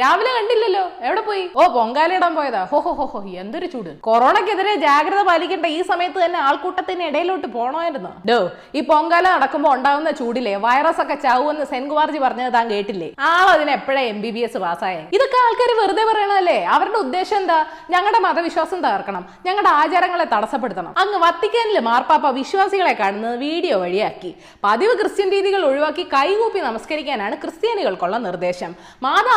രാവിലെ കണ്ടില്ലല്ലോ. എവിടെ പോയി? ഓ പൊങ്കാലയിടാൻ പോയതാ. ഹോ ഹോ ഹോ ഹോ എന്തൊരു ചൂട്. കൊറോണക്കെതിരെ ജാഗ്രത പാലിക്കേണ്ട ഈ സമയത്ത് തന്നെ ആൾക്കൂട്ടത്തിന് ഇടയിലോട്ട് പോണമായിരുന്നു. ഡോ ഈ പൊങ്കാല നടക്കുമ്പോൾ ഉണ്ടാവുന്ന ചൂടിലെ വൈറസ് ഒക്കെ ചാവുമെന്ന് സെൻകുമാർജി പറഞ്ഞത് താൻ കേട്ടില്ലേ? ആളതിന് എപ്പോഴാ എം ബി ബി എസ് പാസ്സായേ? ഇതൊക്കെ ആൾക്കാർ വെറുതെ പറയണല്ലേ അവരുടെ ഉദ്ദേശം എന്താ? ഞങ്ങളുടെ മതവിശ്വാസം തകർക്കണം. ഞങ്ങളുടെ ആചാരങ്ങളെ തടസ്സപ്പെടുത്തണം. അങ്ങ് വത്തിക്കാനിലെ മാർപ്പാപ്പ വിശ്വാസികളെ കാണുന്നത് വീഡിയോ വഴിയാക്കി. പതിവ് ക്രിസ്ത്യൻ രീതികൾ ഒഴിവാക്കി കൈകൂപ്പി നമസ്കരിക്കാനാണ് ക്രിസ്ത്യാനികൾക്കുള്ള നിർദ്ദേശം. മാതാ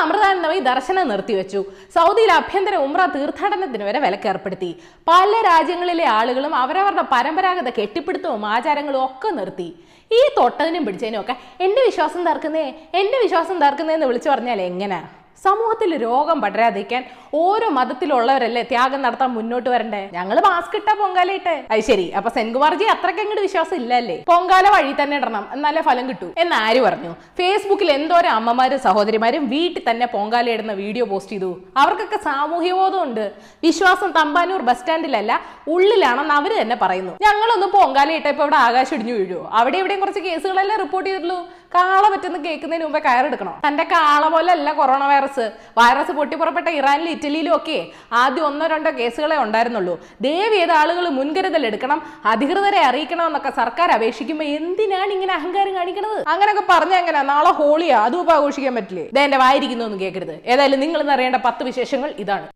അമൃതാനന്ദമയി ദർശനം നിർത്തിവെച്ചു. സൗദിയിൽ ആഭ്യന്തര ഉമ്ര തീർത്ഥാടനത്തിന് വരെ വിലക്കേർപ്പെടുത്തി പല രാജ്യങ്ങളിലെ ആളുകളും അവരവരുടെ പരമ്പരാഗത കെട്ടിപ്പിടുത്തവും ആചാരങ്ങളും ഒക്കെ നിർത്തി. ഈ തൊട്ടതിനും പിടിച്ചതിനും ഒക്കെ എന്റെ വിശ്വാസം തർക്കുന്നേ എന്റെ വിശ്വാസം തർക്കുന്നേ എന്ന് വിളിച്ചു പറഞ്ഞാൽ എങ്ങനെയാ സമൂഹത്തിൽ രോഗം പടരാതിരിക്കാൻ ഓരോ മതത്തിലുള്ളവരല്ലേ ത്യാഗം നടത്താൻ മുന്നോട്ട് വരണ്ടേ? ഞങ്ങൾ മാസ്ക് ഇട്ട പൊങ്കാലയിട്ടെ. അത് ശരി. അപ്പൊ സെൻകുമാർജി അത്രയ്ക്ക് അങ്ങോട്ട് വിശ്വാസം ഇല്ലല്ലേ? പൊങ്കാല വഴി തന്നെ ഇടണം. എന്നാലേ ഫലം കിട്ടൂ. എന്ന് ആര് പറഞ്ഞു? ഫേസ്ബുക്കിൽ എന്തോരം അമ്മമാരും സഹോദരിമാരും വീട്ടിൽ തന്നെ പൊങ്കാല ഇടുന്ന വീഡിയോ പോസ്റ്റ് ചെയ്തു. അവർക്കൊക്കെ സാമൂഹ്യബോധം ഉണ്ട്. വിശ്വാസം തമ്പാനൂർ ബസ് സ്റ്റാൻഡിലല്ല ഉള്ളിലാണെന്ന് അവർ തന്നെ പറയുന്നു. ഞങ്ങളൊന്നും പൊങ്കാല ഇട്ടപ്പോ ഇവിടെ ആകാശം ഇടിഞ്ഞു വീഴുവോ? അവിടെ എവിടെയും കുറച്ച് കേസുകളല്ലേ റിപ്പോർട്ട് ചെയ്തിട്ടുള്ളൂ. കാള പറ്റുന്ന കേൾക്കുന്നതിന് മുമ്പേ കയറെടുക്കണം തന്റെ കാള പോലെ അല്ല കൊറോണ വൈറസ് വൈറസ് പൊട്ടിപ്പുറപ്പെട്ട ഇറാനിലും ഇറ്റലിയിലും ഒക്കെ ആദ്യം ഒന്നോ രണ്ടോ കേസുകളെ ഉണ്ടായിരുന്നുള്ളൂ. ദയവ് ചെയ്ത ആളുകൾ മുൻകരുതൽ എടുക്കണം അധികൃതരെ അറിയിക്കണം എന്നൊക്കെ സർക്കാർ അപേക്ഷിക്കുമ്പോൾ എന്തിനാണ് ഇങ്ങനെ അഹങ്കാരം കാണിക്കണത്? അങ്ങനെയൊക്കെ പറഞ്ഞ എങ്ങനെ? നാളെ ഹോളിയാ അതും ആഘോഷിക്കാൻ പറ്റില്ലേ? ഇതെന്റെ വായിരിക്കുന്നു ഒന്നും കേൾക്കരുത് ഏതായാലും നിങ്ങൾ അറിയേണ്ട പത്ത് വിശേഷങ്ങൾ ഇതാണ്.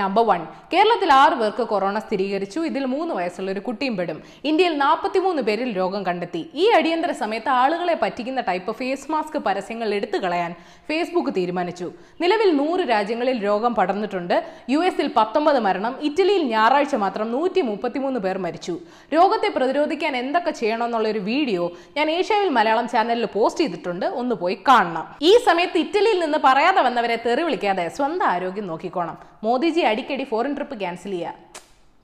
നമ്പർ വൺ കേരളത്തിൽ ആറ് പേർക്ക് കൊറോണ സ്ഥിരീകരിച്ചു. ഇതിൽ മൂന്ന് വയസ്സുള്ള ഒരു കുട്ടിയും പെടും. ഇന്ത്യയിൽ നാൽപ്പത്തിമൂന്ന് പേരിൽ രോഗം കണ്ടെത്തി. ഈ അടിയന്തര സമയത്ത് ആളുകളെ പറ്റിക്കുന്ന ടൈപ്പ് ഫേസ് മാസ്ക് പരസ്യങ്ങൾ എടുത്തു കളയാൻ ഫേസ്ബുക്ക് തീരുമാനിച്ചു. നിലവിൽ നൂറ് രാജ്യങ്ങളിൽ രോഗം പടർന്നിട്ടുണ്ട്. യു എസിൽ പത്തൊമ്പത് മരണം. ഇറ്റലിയിൽ ഞായറാഴ്ച മാത്രം നൂറ്റി മുപ്പത്തിമൂന്ന് പേർ മരിച്ചു. രോഗത്തെ പ്രതിരോധിക്കാൻ എന്തൊക്കെ ചെയ്യണമെന്നുള്ള ഒരു വീഡിയോ ഞാൻ ഏഷ്യാവിൽ മലയാളം ചാനലിൽ പോസ്റ്റ് ചെയ്തിട്ടുണ്ട്. ഒന്ന് പോയി കാണണം. ഈ സമയത്ത് ഇറ്റലിയിൽ നിന്ന് പറയാതെ വന്നവരെ തെറി വിളിക്കാതെ സ്വന്തം ആരോഗ്യം നോക്കിക്കോണം. മോദിജി അടിക്കടി ഫോറിൻ ട്രിപ്പ് ക്യാൻസൽ ചെയ്യുക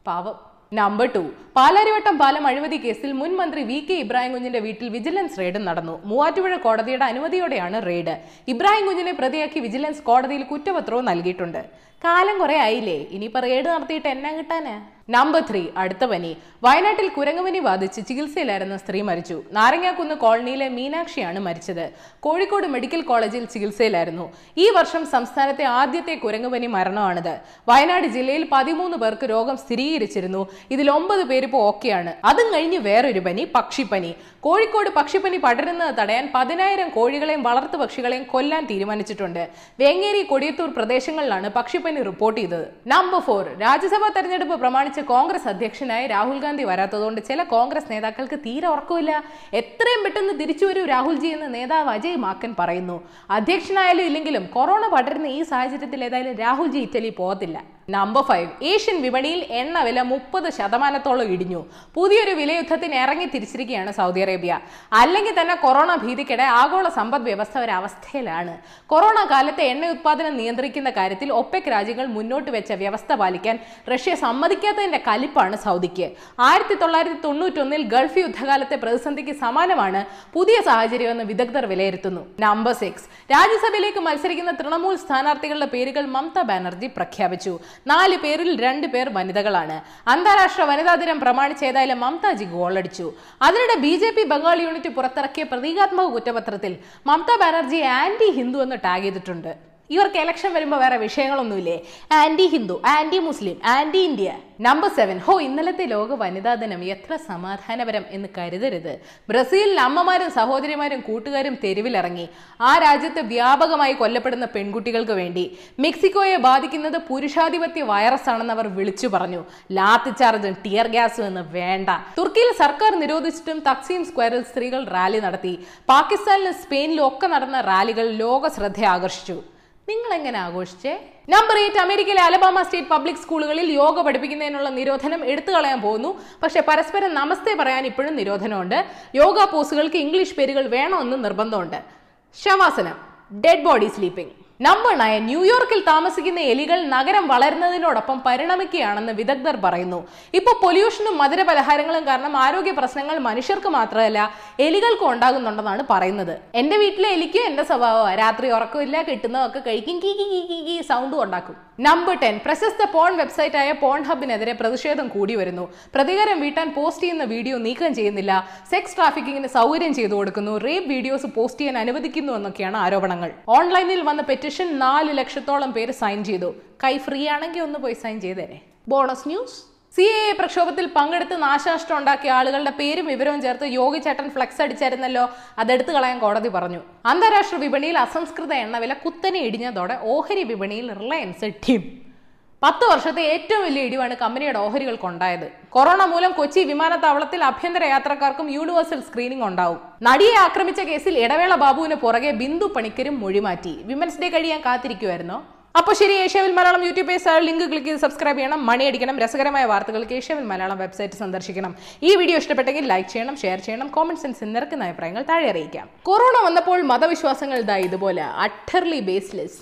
പാവം. നമ്പർ ടു പാലാരിവട്ടം പാലം അഴിമതി കേസിൽ മുൻ മന്ത്രി വി കെ ഇബ്രാഹിം കുഞ്ഞിന്റെ വീട്ടിൽ വിജിലൻസ് റെയ്ഡ് നടന്നു. മൂവാറ്റുപുഴ കോടതിയുടെ അനുമതിയോടെയാണ് റെയ്ഡ് ഇബ്രാഹിം കുഞ്ഞിനെ പ്രതിയാക്കി വിജിലൻസ് കോടതിയിൽ കുറ്റപത്രവും നൽകിയിട്ടുണ്ട്. കാലം കുറെ ആയില്ലേ? ഇനിയിപ്പോ റെയ്ഡ് നടത്തിയിട്ട് എന്നാ കിട്ടാന്? നമ്പർ ത്രീ അടുത്ത പനി. വയനാട്ടിൽ കുരങ്ങുപനി ബാധിച്ച് ചികിത്സയിലായിരുന്ന സ്ത്രീ മരിച്ചു. നാരങ്ങാക്കുന്ന് കോളനിയിലെ മീനാക്ഷിയാണ് മരിച്ചത്. കോഴിക്കോട് മെഡിക്കൽ കോളേജിൽ ചികിത്സയിലായിരുന്നു. ഈ വർഷം സംസ്ഥാനത്തെ ആദ്യത്തെ കുരങ്ങുപനി മരണമാണിത്. വയനാട് ജില്ലയിൽ പതിമൂന്ന് പേർക്ക് രോഗം സ്ഥിരീകരിച്ചിരുന്നു. ഇതിൽ ഒമ്പത് പേരിപ്പോ ഓക്കെയാണ്. അതും കഴിഞ്ഞ് വേറൊരു പനി പക്ഷിപ്പനി. കോഴിക്കോട് പക്ഷിപ്പനി പടരുന്നത് തടയാൻ പതിനായിരം കോഴികളെയും വളർത്തു പക്ഷികളെയും കൊല്ലാൻ തീരുമാനിച്ചിട്ടുണ്ട്. വേങ്ങേരി കൊടിയത്തൂർ പ്രദേശങ്ങളിലാണ് പക്ഷിപ്പനി റിപ്പോർട്ട് ചെയ്തത്. നമ്പർ ഫോർ രാജ്യസഭാ തെരഞ്ഞെടുപ്പ് പ്രമാണിച്ച് കോൺഗ്രസ് അധ്യക്ഷനായി രാഹുൽ ഗാന്ധി വരാത്തതുകൊണ്ട് ചില കോൺഗ്രസ് നേതാക്കൾക്ക് തീരെ ഉറക്കമില്ല. എത്രയും പെട്ടെന്ന് തിരിച്ചു വരൂ രാഹുൽജി എന്ന് നേതാവ് അജയ് മാക്കൻ പറയുന്നു. അധ്യക്ഷനായാലും ഇല്ലെങ്കിലും കൊറോണ പടരുന്ന ഈ സാഹചര്യത്തിൽ ഏതായാലും രാഹുൽജി ഇറ്റലി പോകത്തില്ല. നമ്പർ ഫൈവ് ഏഷ്യൻ വിപണിയിൽ എണ്ണ വില മുപ്പത് ശതമാനത്തോളം ഇടിഞ്ഞു. പുതിയൊരു വിലയുദ്ധത്തിന് ഇറങ്ങി തിരിച്ചിരിക്കുകയാണ് സൗദി അറേബ്യ. അല്ലെങ്കിൽ തന്നെ കൊറോണ ഭീതിക്കിടെ ആഗോള സമ്പദ് വ്യവസ്ഥ ഒരവസ്ഥയിലാണ് കൊറോണ കാലത്തെ എണ്ണ ഉത്പാദനം നിയന്ത്രിക്കുന്ന കാര്യത്തിൽ ഒപ്പെക് രാജ്യങ്ങൾ മുന്നോട്ട് വെച്ച വ്യവസ്ഥ പാലിക്കാൻ റഷ്യ സമ്മതിക്കാത്തതിന്റെ കലിപ്പാണ് സൗദിക്ക്. ആയിരത്തി തൊള്ളായിരത്തി തൊണ്ണൂറ്റൊന്നിൽ ഗൾഫ് യുദ്ധകാലത്തെ പ്രതിസന്ധിക്ക് സമാനമാണ് പുതിയ സാഹചര്യമെന്ന് വിദഗ്ധർ വിലയിരുത്തുന്നു. നമ്പർ സിക്സ് രാജ്യസഭയിലേക്ക് മത്സരിക്കുന്ന തൃണമൂൽ സ്ഥാനാർത്ഥികളുടെ പേരുകൾ മമതാ ബാനർജി പ്രഖ്യാപിച്ചു. നാല് പേരിൽ രണ്ട് പേർ വനിതകളാണ്. അന്താരാഷ്ട്ര വനിതാ ദിനം പ്രമാണിച്ച് ഏതായാലും മമതാജി ഗോളടിച്ചു അതിനിടെ B J P Bengal unit പുറത്തിറക്കിയ പ്രതീകാത്മക കുറ്റപത്രത്തിൽ മമതാ ബാനർജി ആന്റി ഹിന്ദു എന്ന് ടാഗ് ചെയ്തിട്ടുണ്ട്. ഇവർക്ക് ഇലക്ഷൻ വരുമ്പോൾ വേറെ വിഷയങ്ങളൊന്നുമില്ലേ? Anti Hindu anti Muslim anti India. Number seven ഹോ ഇന്നലത്തെ ലോക വനിതാ ദിനം എത്ര സമാധാനപരം എന്ന് കരുതരുത്. ബ്രസീലിൽ അമ്മമാരും സഹോദരിമാരും കൂട്ടുകാരും തെരുവിലിറങ്ങി. ആ രാജ്യത്ത് വ്യാപകമായി കൊല്ലപ്പെടുന്ന പെൺകുട്ടികൾക്ക് വേണ്ടി. മെക്സിക്കോയെ ബാധിക്കുന്നത് പുരുഷാധിപത്യ വൈറസ് ആണെന്ന് അവർ വിളിച്ചു പറഞ്ഞു. ലാത്തി ചാർജും ടിയർ ഗ്യാസും എന്ന് വേണ്ട. തുർക്കിയിൽ സർക്കാർ നിരോധിച്ചിട്ടും തക്സീം സ്ക്വയറിൽ സ്ത്രീകൾ റാലി നടത്തി. പാകിസ്ഥാനിലും സ്പെയിനിലും ഒക്കെ നടന്ന റാലികൾ ലോക ശ്രദ്ധ ആകർഷിച്ചു നിങ്ങൾ എങ്ങനെ ആഘോഷിച്ചേ? നമ്പർ എയ്റ്റ് അമേരിക്കയിലെ അലബാമ സ്റ്റേറ്റ് പബ്ലിക് സ്കൂളുകളിൽ യോഗ പഠിപ്പിക്കുന്നതിനുള്ള നിരോധനം എടുത്തു കളയാൻ പോകുന്നു. പക്ഷേ പരസ്പരം നമസ്തേ പറയാൻ ഇപ്പോഴും നിരോധനമുണ്ട്. യോഗ പോസുകൾക്ക് ഇംഗ്ലീഷ് പേരുകൾ വേണമെന്ന് നിർബന്ധമുണ്ട്. ശവാസനം dead body sleeping number nine ന്യൂയോർക്കിൽ താമസിക്കുന്ന എലികൾ നഗരം വളരുന്നതിനോടൊപ്പം പരിണമിക്കുകയാണെന്ന് വിദഗ്ധർ പറയുന്നു. ഇപ്പോൾ പൊല്യൂഷനും മധുര പലഹാരങ്ങളും കാരണം ആരോഗ്യ പ്രശ്നങ്ങൾ മനുഷ്യർക്ക് മാത്രമല്ല എലികൾക്കും ഉണ്ടാകുന്നുണ്ടെന്നാണ് പറയുന്നത്. എന്റെ വീട്ടിലെ എലിക്ക് എന്റെ സ്വഭാവമാണ് രാത്രി ഉറക്കമില്ല കിട്ടുന്നതൊക്കെ കഴിക്കും സൗണ്ടും ഉണ്ടാക്കും. നമ്പർ ടെൻ പ്രശസ്ത പോൺ വെബ്സൈറ്റായ പോൺ ഹബിനെതിരെ പ്രതിഷേധം കൂടി വരുന്നു. പ്രതികാരം വീട്ടാൻ പോസ്റ്റ് ചെയ്യുന്ന വീഡിയോ നീക്കം ചെയ്യുന്നില്ല. സെക്സ് ട്രാഫിക്കിങ്ങിന് സൗകര്യം ചെയ്തു കൊടുക്കുന്നു. റേപ്പ് വീഡിയോസ് പോസ്റ്റ് ചെയ്യാൻ അനുവദിക്കുന്നു എന്നൊക്കെയാണ് ആരോപണങ്ങൾ. ഓൺലൈനിൽ വന്ന പെറ്റിഷൻ നാല് ലക്ഷത്തോളം പേര് സൈൻ ചെയ്തു. കൈ ഫ്രീ ആണെങ്കിൽ ഒന്ന് പോയി സൈൻ ചെയ്തേരെ ബോണസ് ന്യൂസ് സി എ പ്രക്ഷോഭത്തിൽ പങ്കെടുത്ത് നാശനഷ്ടം ഉണ്ടാക്കിയ ആളുകളുടെ പേരും വിവരവും ചേർത്ത് യോഗി ചേട്ടൻ ഫ്ലെക്സ് അടിച്ചായിരുന്നല്ലോ. അതെടുത്തു കളയാൻ കോടതി പറഞ്ഞു. അന്താരാഷ്ട്ര വിപണിയിൽ അസംസ്കൃത എണ്ണവില കുത്തനെ ഇടിഞ്ഞതോടെ ഓഹരി വിപണിയിൽ റിലയൻസ് ടീം. പത്ത് വർഷത്തെ ഏറ്റവും വലിയ ഇടിവാണ് കമ്പനിയുടെ ഓഹരികൾക്കുണ്ടായത്. കൊറോണ മൂലം കൊച്ചി വിമാനത്താവളത്തിൽ ആഭ്യന്തര യാത്രക്കാർക്കും യൂണിവേഴ്സൽ സ്ക്രീനിംഗ് ഉണ്ടാവും. നടിയെ ആക്രമിച്ച കേസിൽ ഇടവേള ബാബുവിന് പുറകെ ബിന്ദു പണിക്കരും മൊഴിമാറ്റി. വിമൻസ് ഡേ കഴിയാൻ കാത്തിരിക്കുമായിരുന്നോ അപ്പോൾ ശരി ഏഷ്യാവിൽ Malayalam YouTube page link click ചെയ്ത് സബ്സ്ക്രൈബ് ചെയ്യണം. മണി അടിക്കണം രസകരമായ വാർത്തകൾക്ക് ഏഷ്യാവിൽ മലയാളം വെബ്സൈറ്റ് സന്ദർശിക്കണം. ഈ വീഡിയോ ഇഷ്ടപ്പെട്ടെങ്കിൽ ലൈക്ക് ചെയ്യണം ഷെയർ ചെയ്യണം കോമന്റ് സെൻസ് നിരക്കുന്ന അഭിപ്രായങ്ങൾ താഴെ അറിയിക്കാം. കൊറോണ വന്നപ്പോൾ മതവിശ്വാസങ്ങൾ ഇതാ ഇതുപോലെ. Utterly baseless